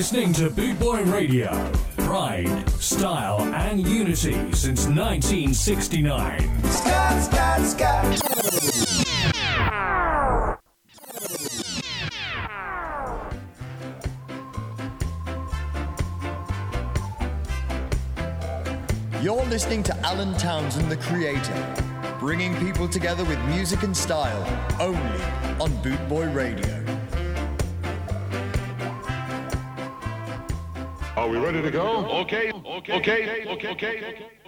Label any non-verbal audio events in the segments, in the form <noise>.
listening to Bootboy Radio. Pride, style, and unity since 1969. Scott, Scott, Scott. You're listening to Alan Townsend, the creator, bringing people together with music and style only on Bootboy Radio. Are we ready to go? Okay, okay, okay, okay, okay. okay.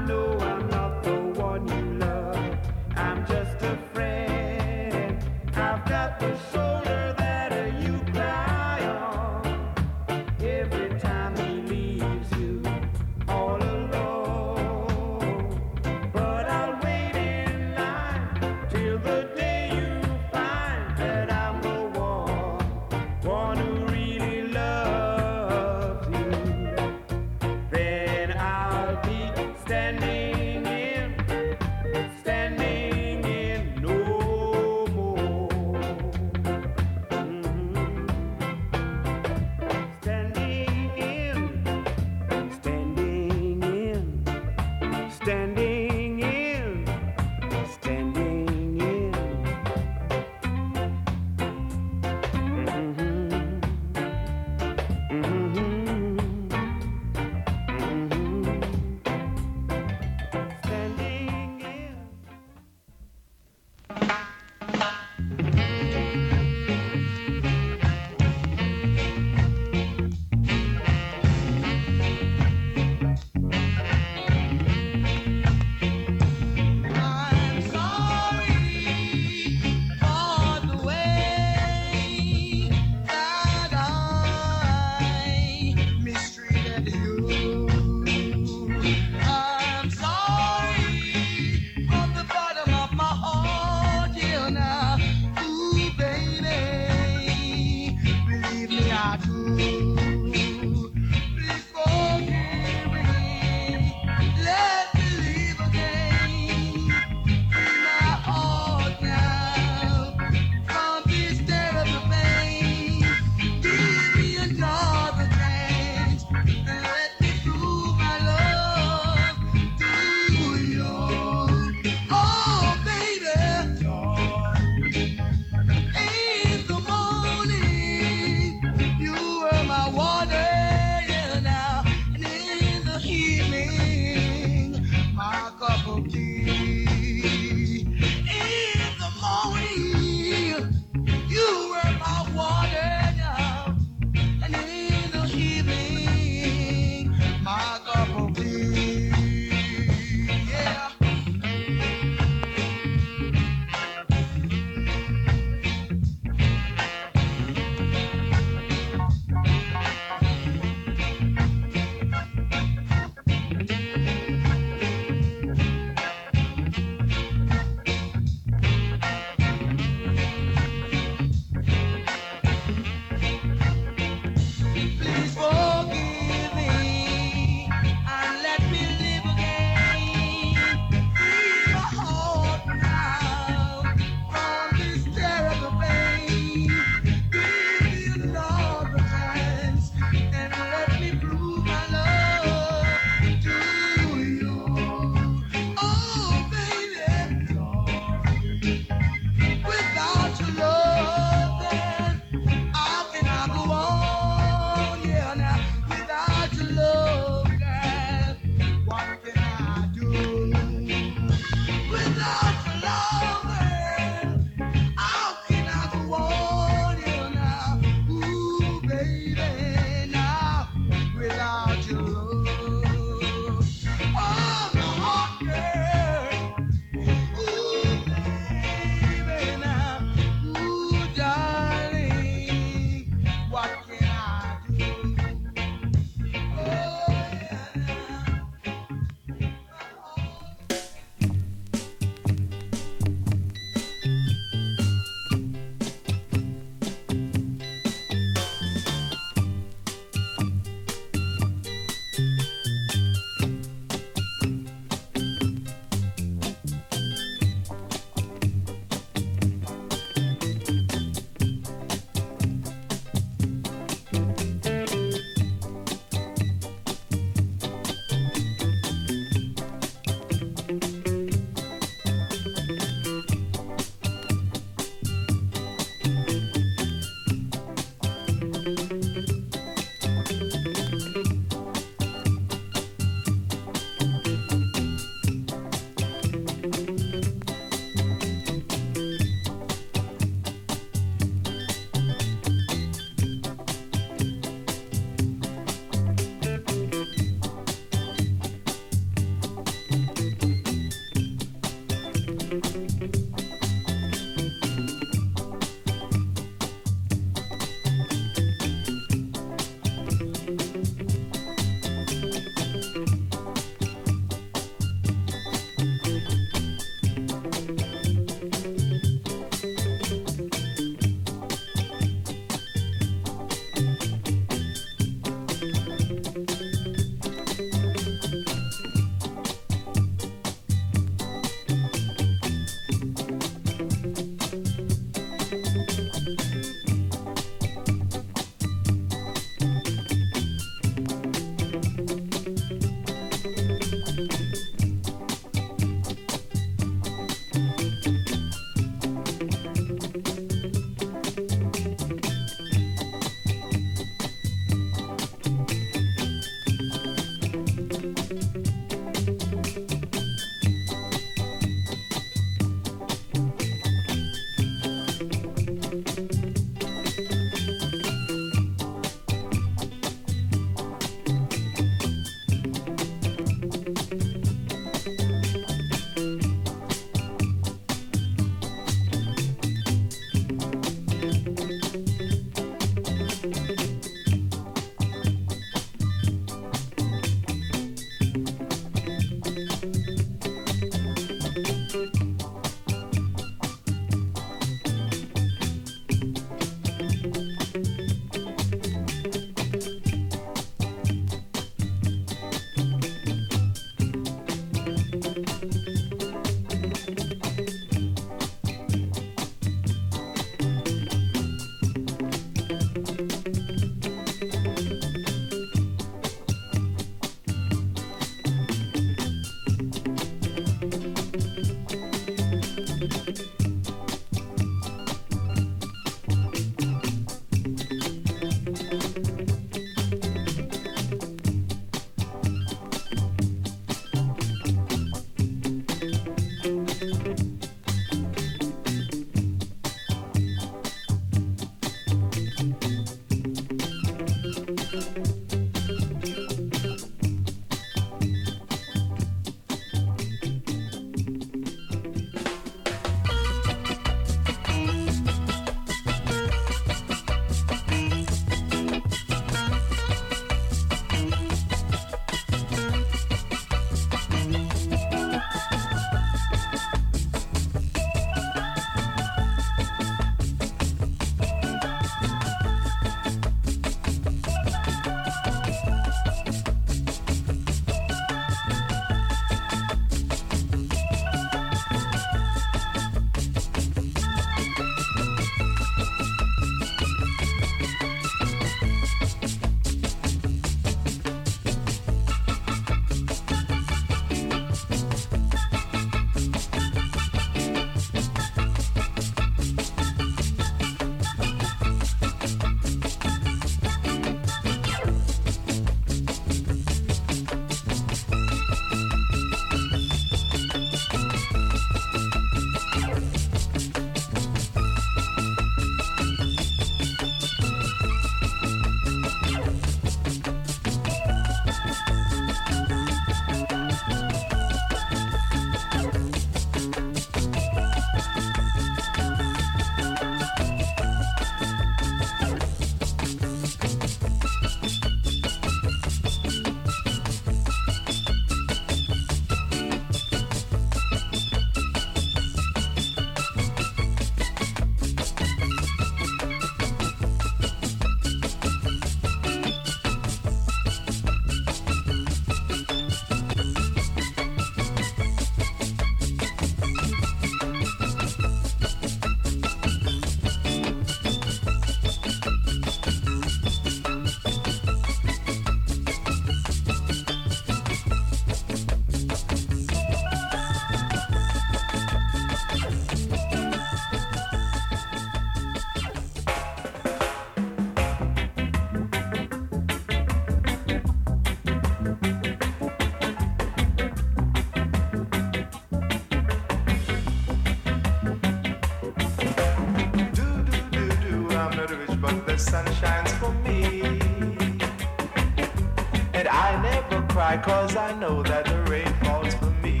cause I know that the rain falls for me.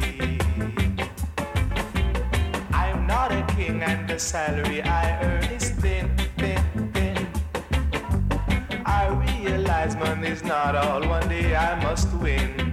I'm not a king and the salary I earn is thin, thin, thin. I realize money's not all, one day I must win.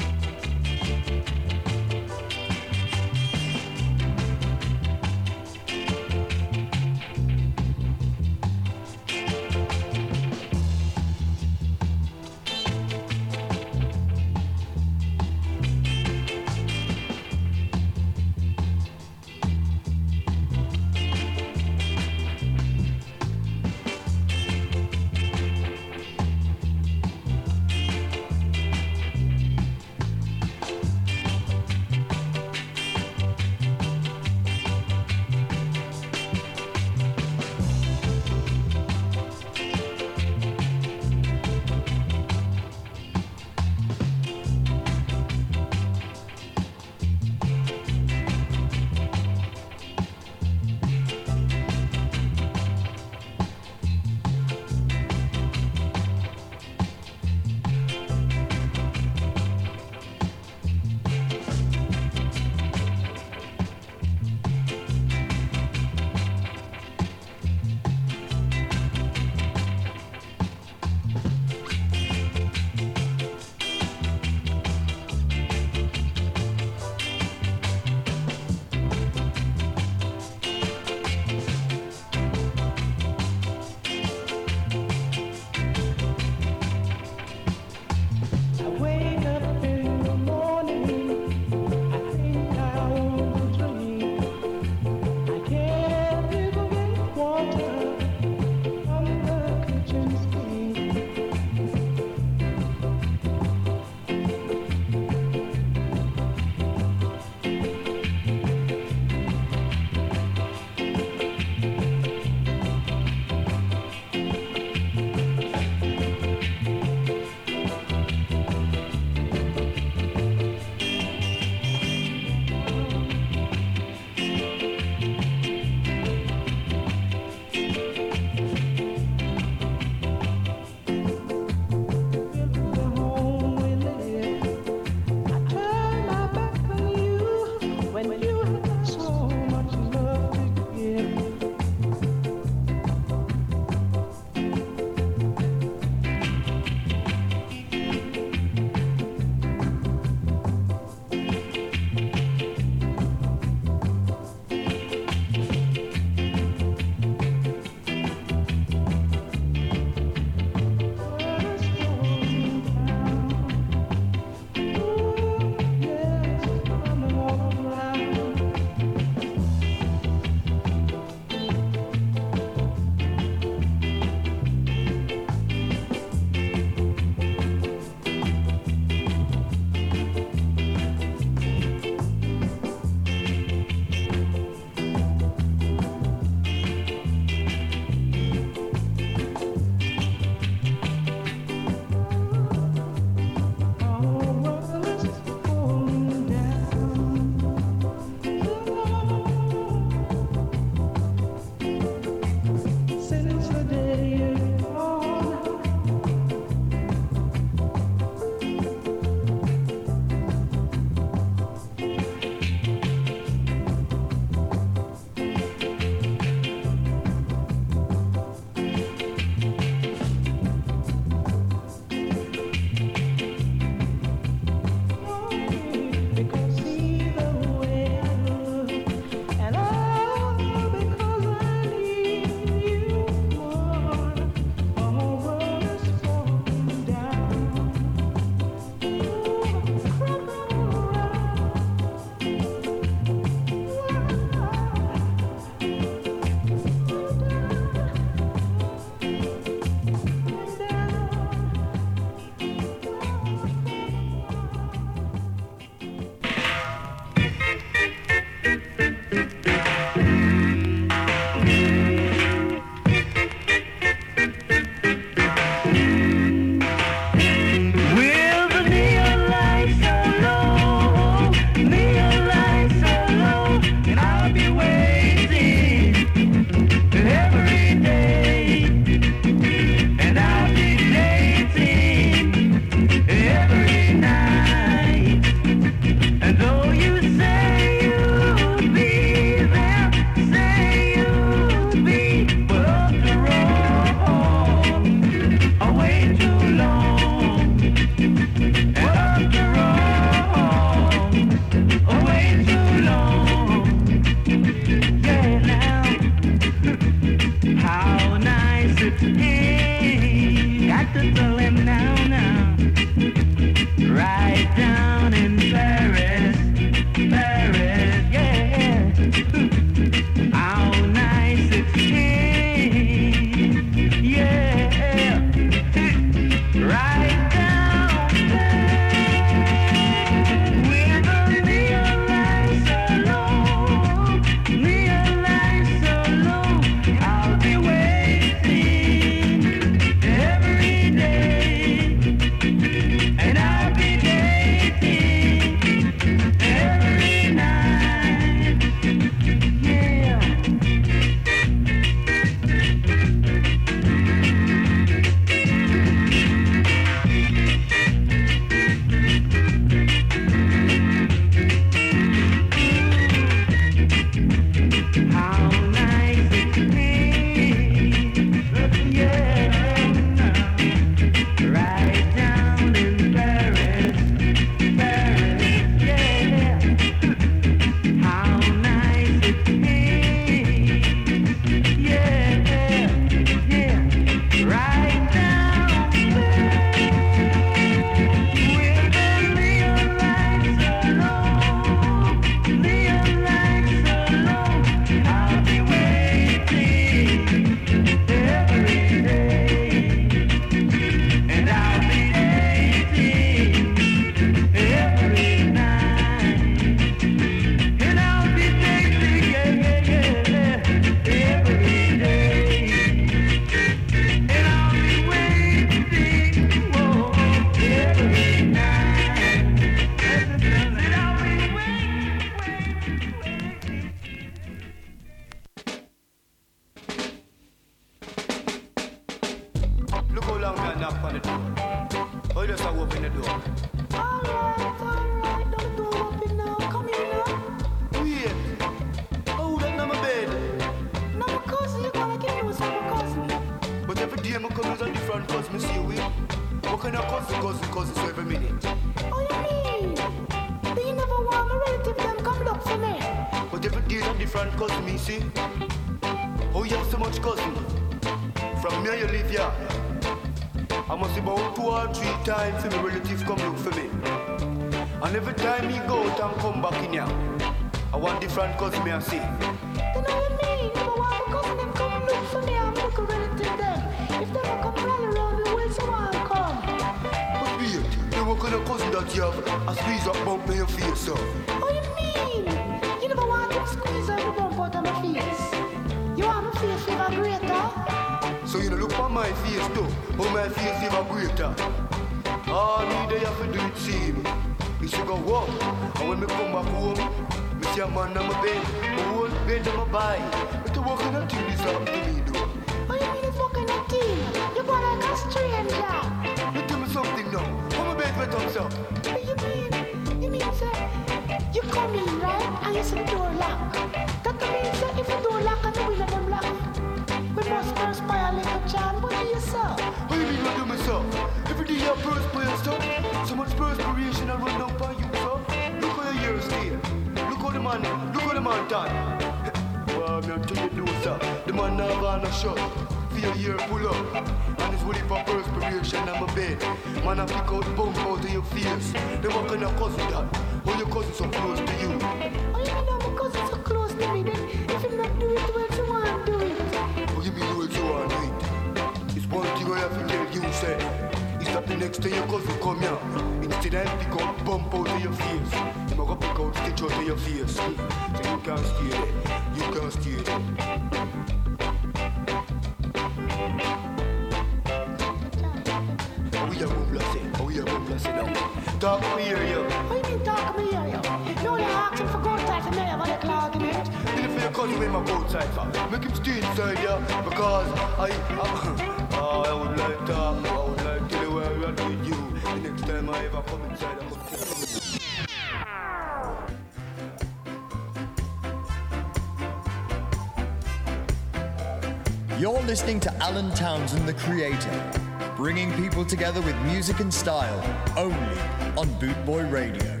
Alan Townsend, the creator, bringing people together with music and style only on Bootboy Radio.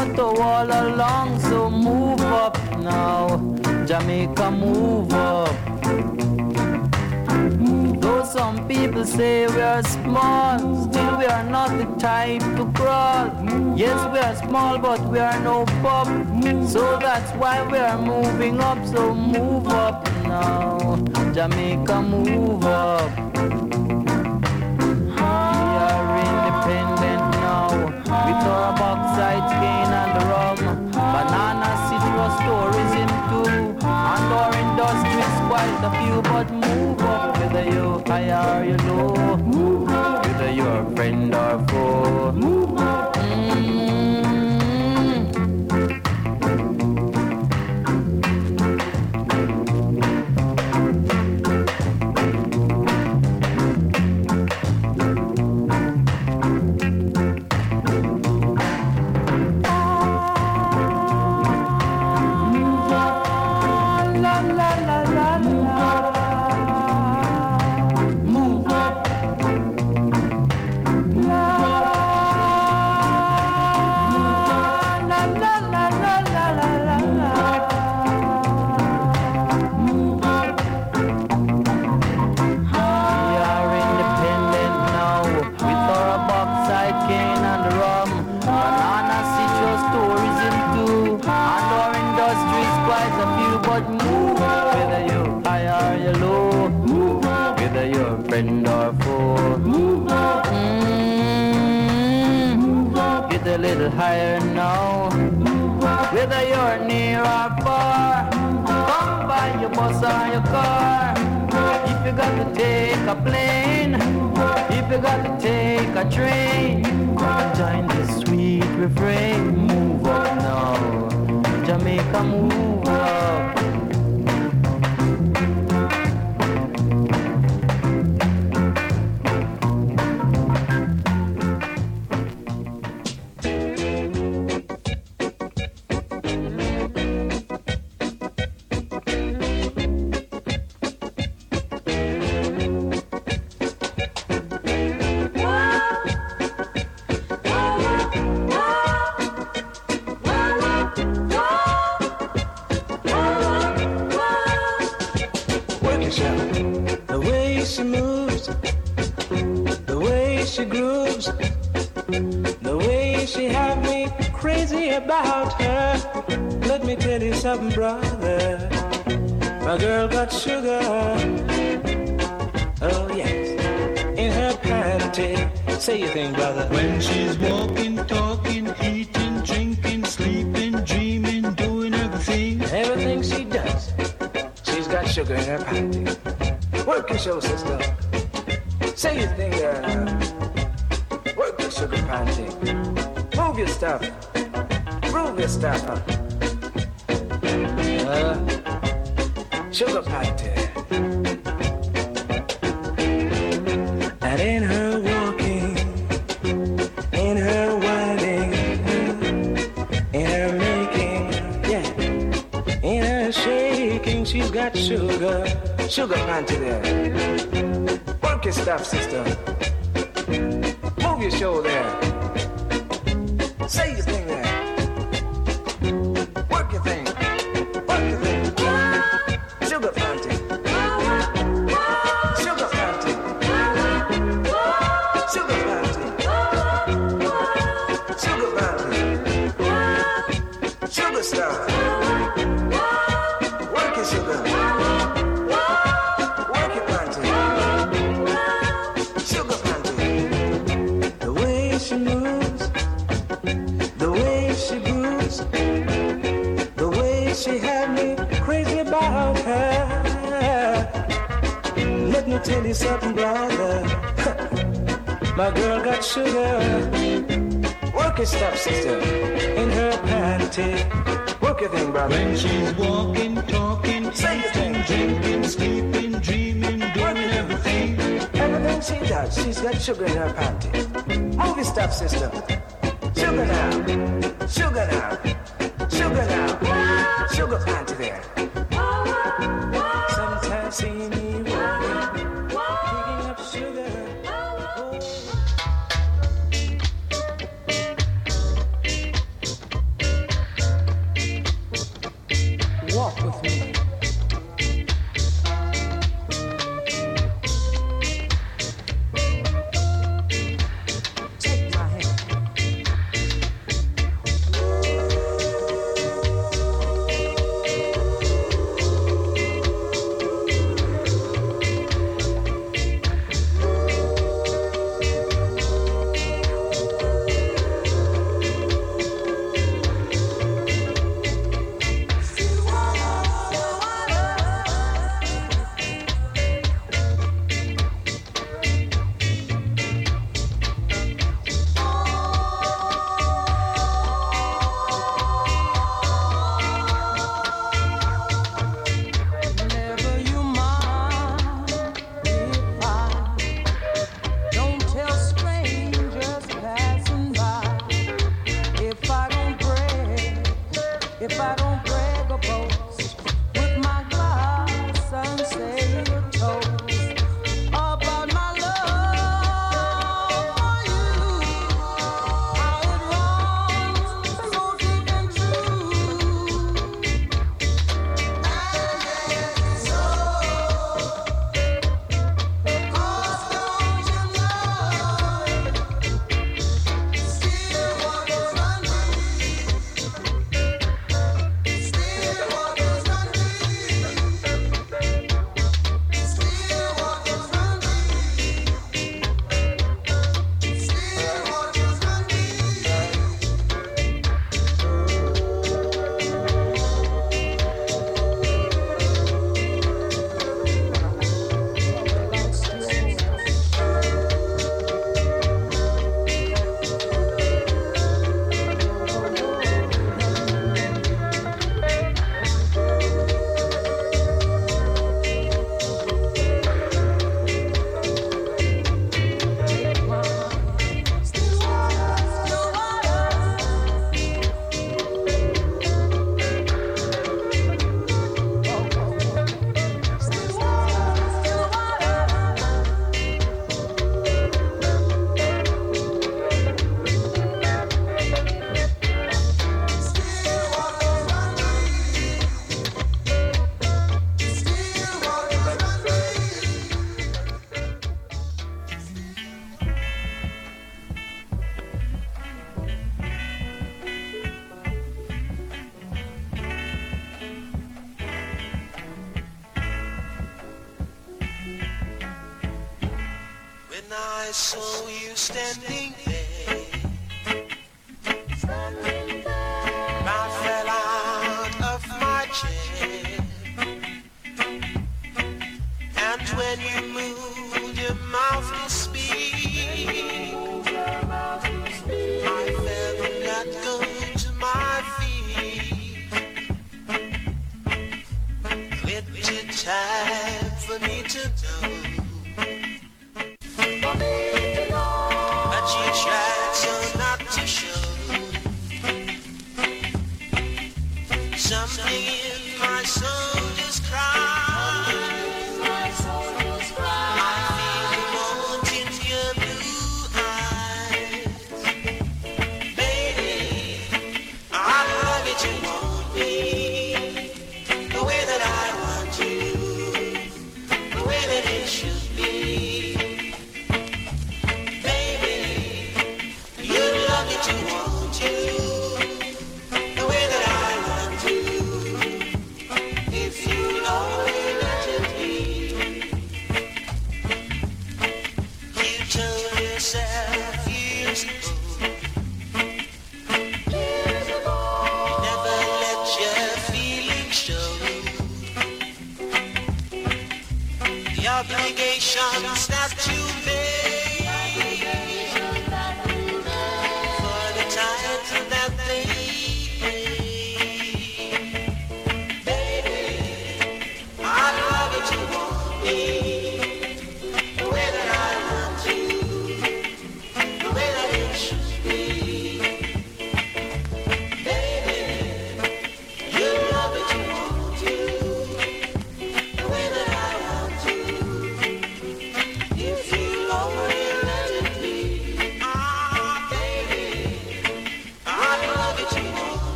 on the wall along, so move up now. Jamaica, move up. Though some people say we are small, still we are not the type to crawl. Yes, we are small, but we are no pup. So that's why we are moving up, so move up now. Jamaica, move up. Take Oh yes, in her panty. Say your thing, brother. When she's walking, talking, eating, drinking, sleeping, dreaming, doing everything. Everything she does, she's got sugar in her panty. Work your show, sister. Say your thing now. Work your sugar panty. Move your stuff. Move your stuff. Uh, sugar panty. Sugar, panty there. Work your stuff, sister. Move your show there. Got sugar. Work your stuff, sister, in her panty. Work your thing, brother. When she's walking, talking, eating, drinking, sleeping, dreaming, doing everything. Everything she does, she's got sugar in her panty. Move your stuff, sister.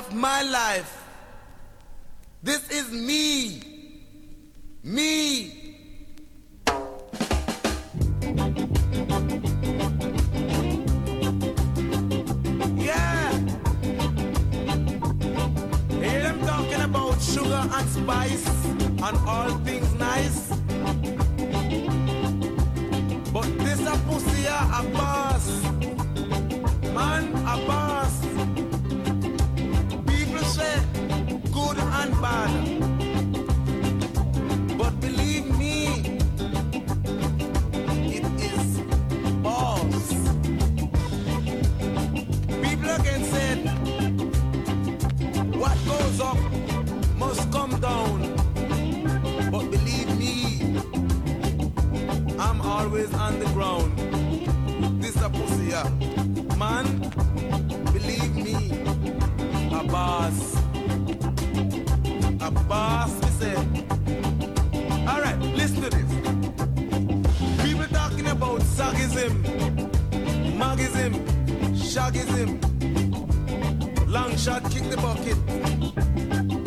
Of my life. Shagism. Long shot, kick the bucket.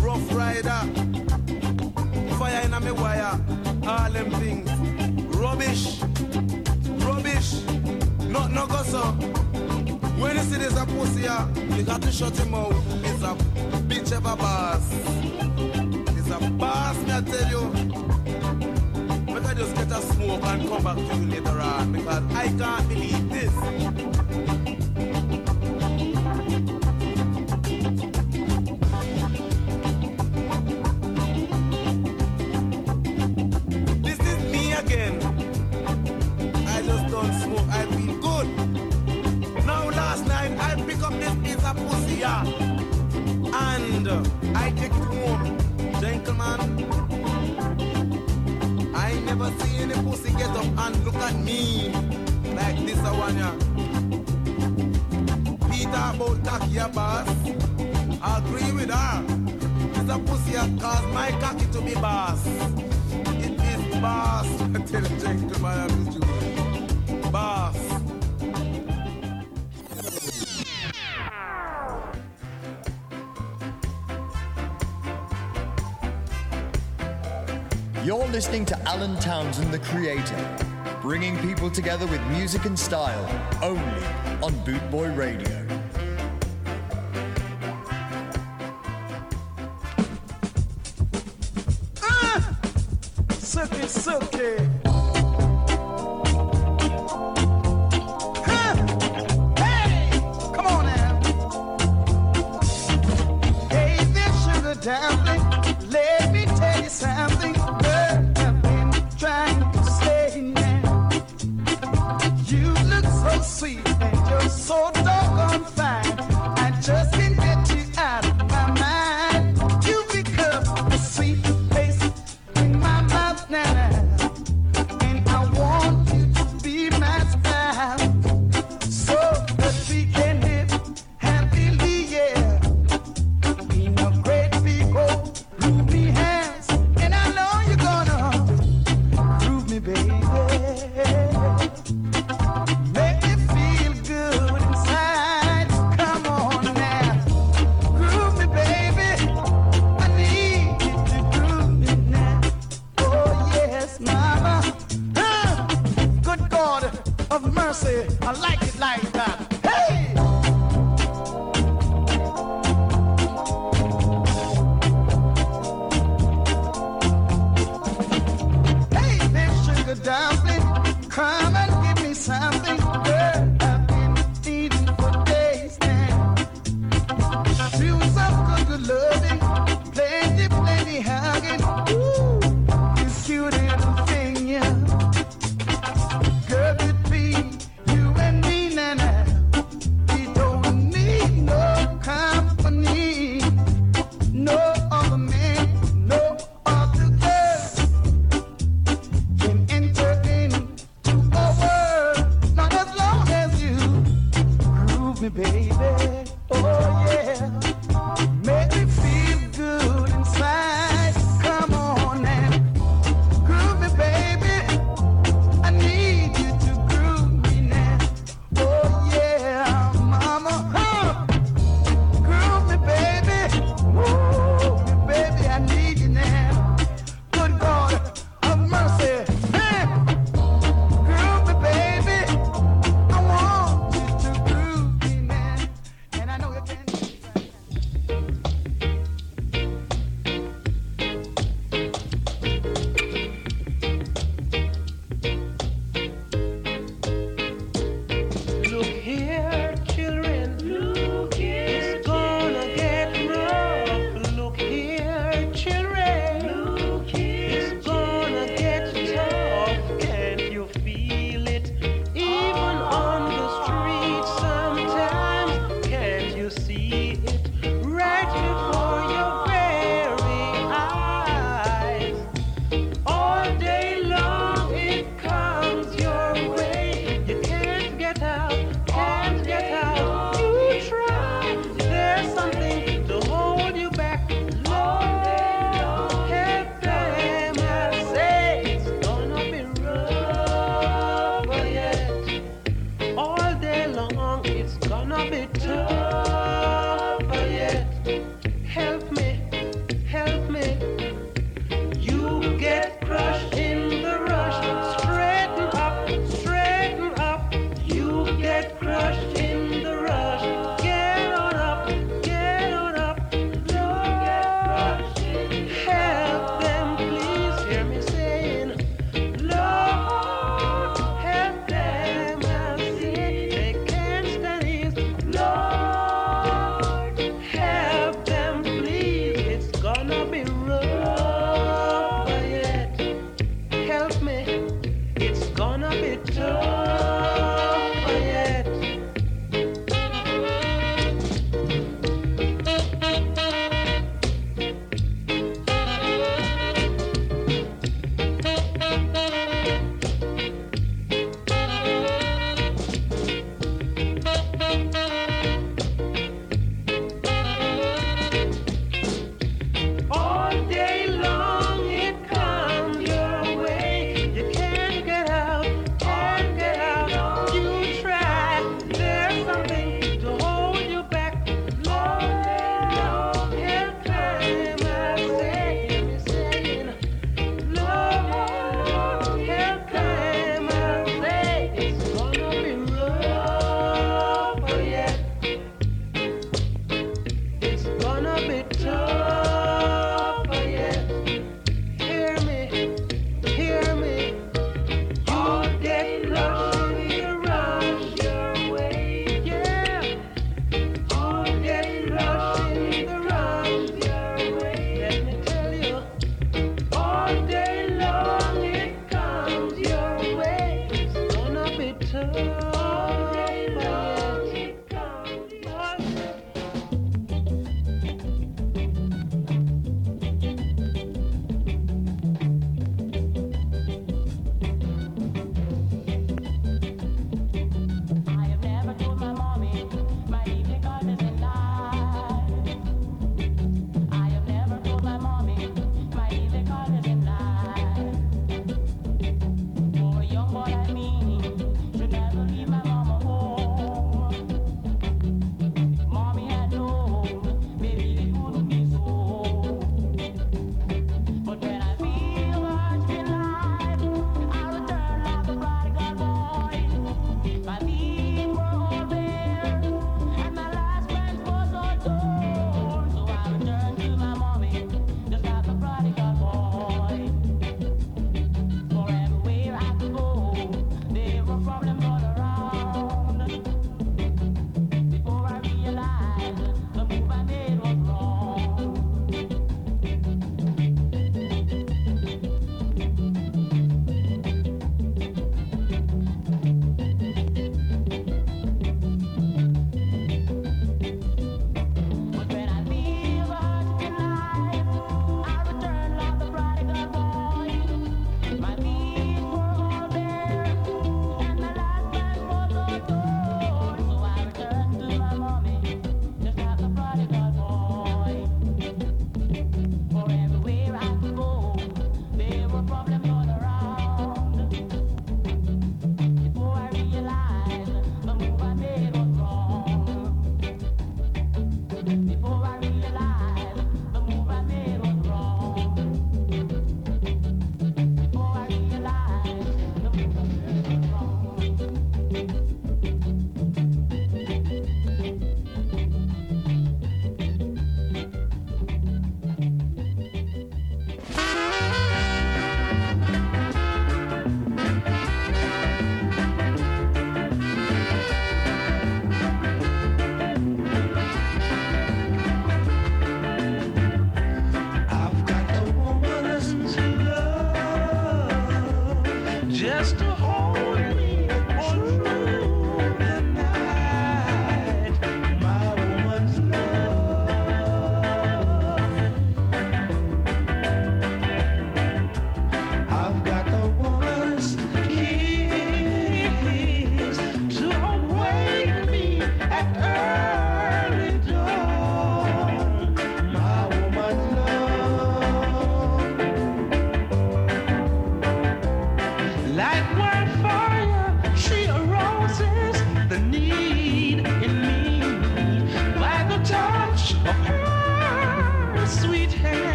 Rough rider, fire in a me wire. All them things, rubbish, rubbish. Not no go so. When you see this a pussy, you got to shut him out. It's a bitch of a boss. It's a boss, me I tell you. I just get a smoke and come back to you later on because I can't believe. This get up and look at me like this one yeah. Peter about cocky boss. I agree with her. This a pussy a cause my cocky to be boss. It is boss. <laughs> I tell gentleman I'm listening to Alan Townsend, the creator, bringing people together with music and style only on Bootboy Radio.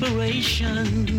Inspiration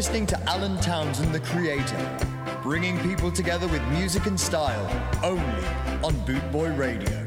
listening to Alan Townsend, the creator, bringing people together with music and style only on Bootboy Radio.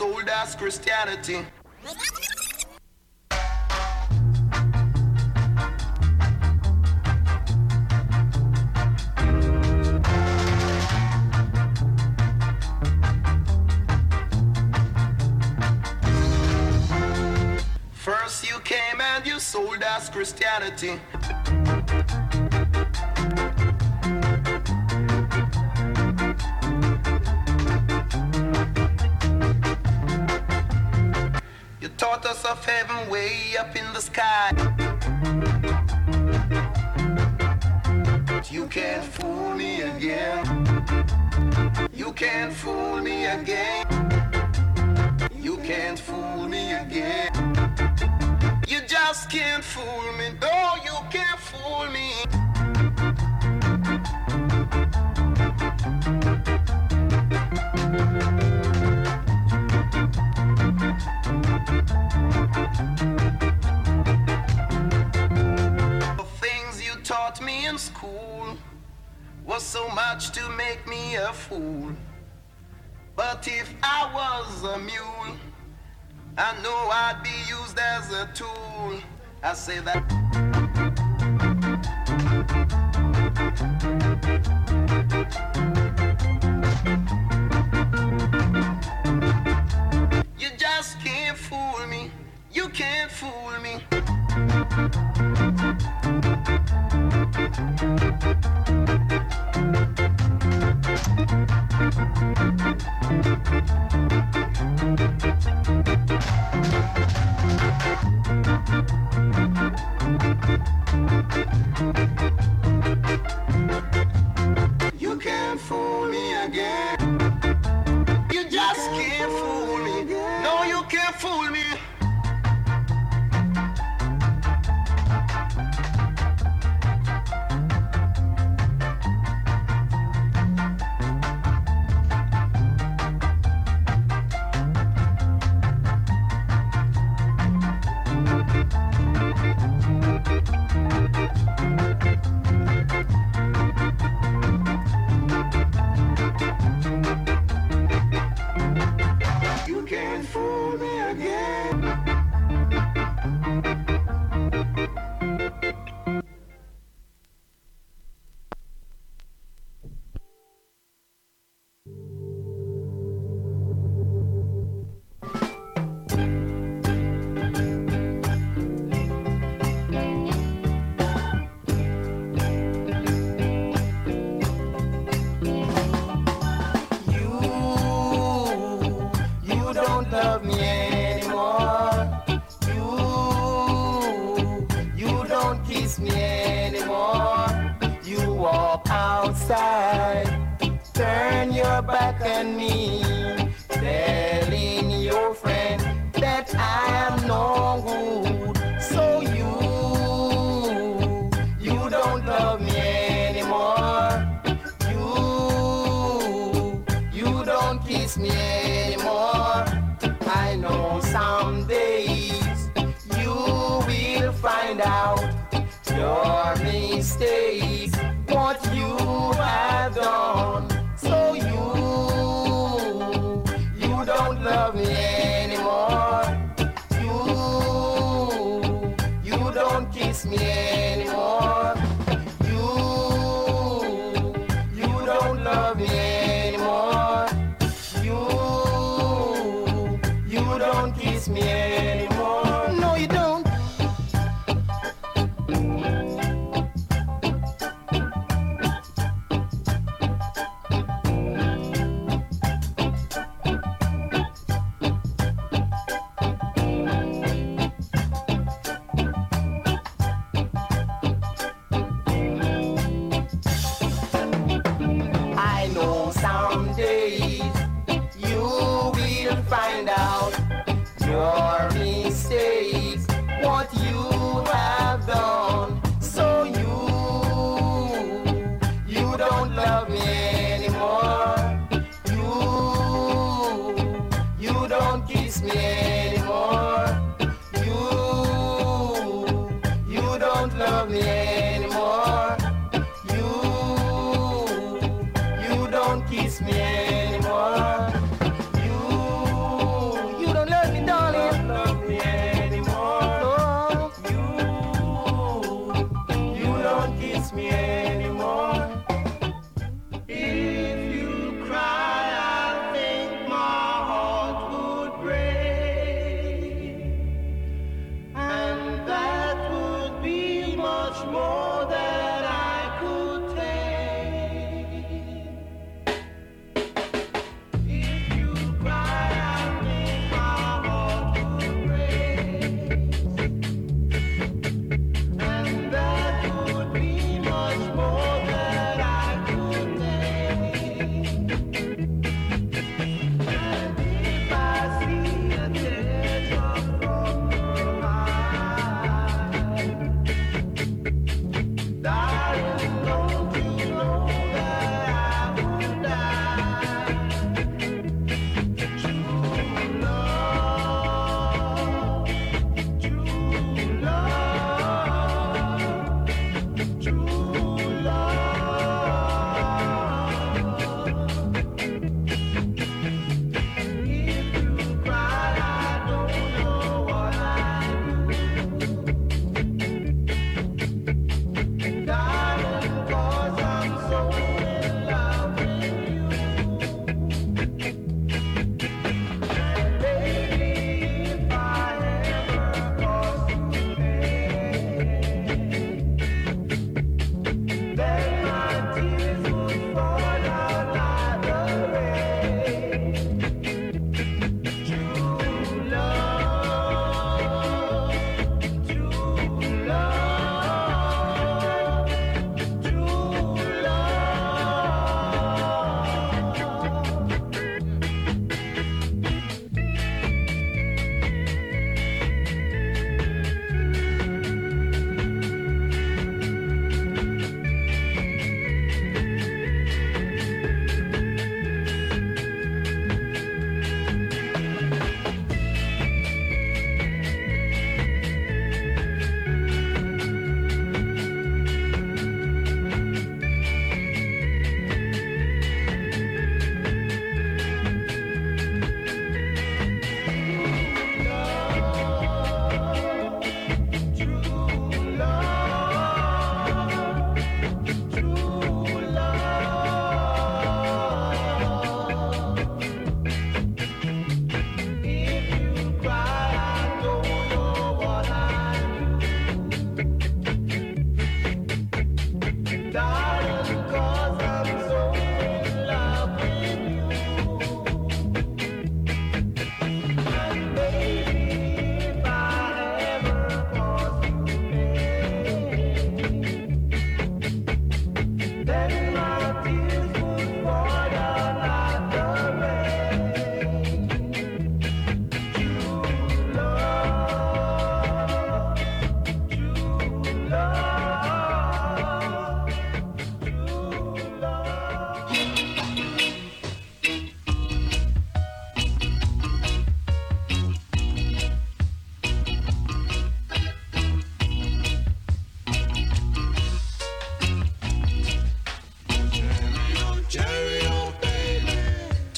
sold as Christianity. First you came and you sold us Christianity. much to make me a fool. But if I was a mule, I know I'd be used as a tool. I say that. You just can't fool me. You can't fool me. Don't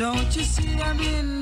Don't you see I'm in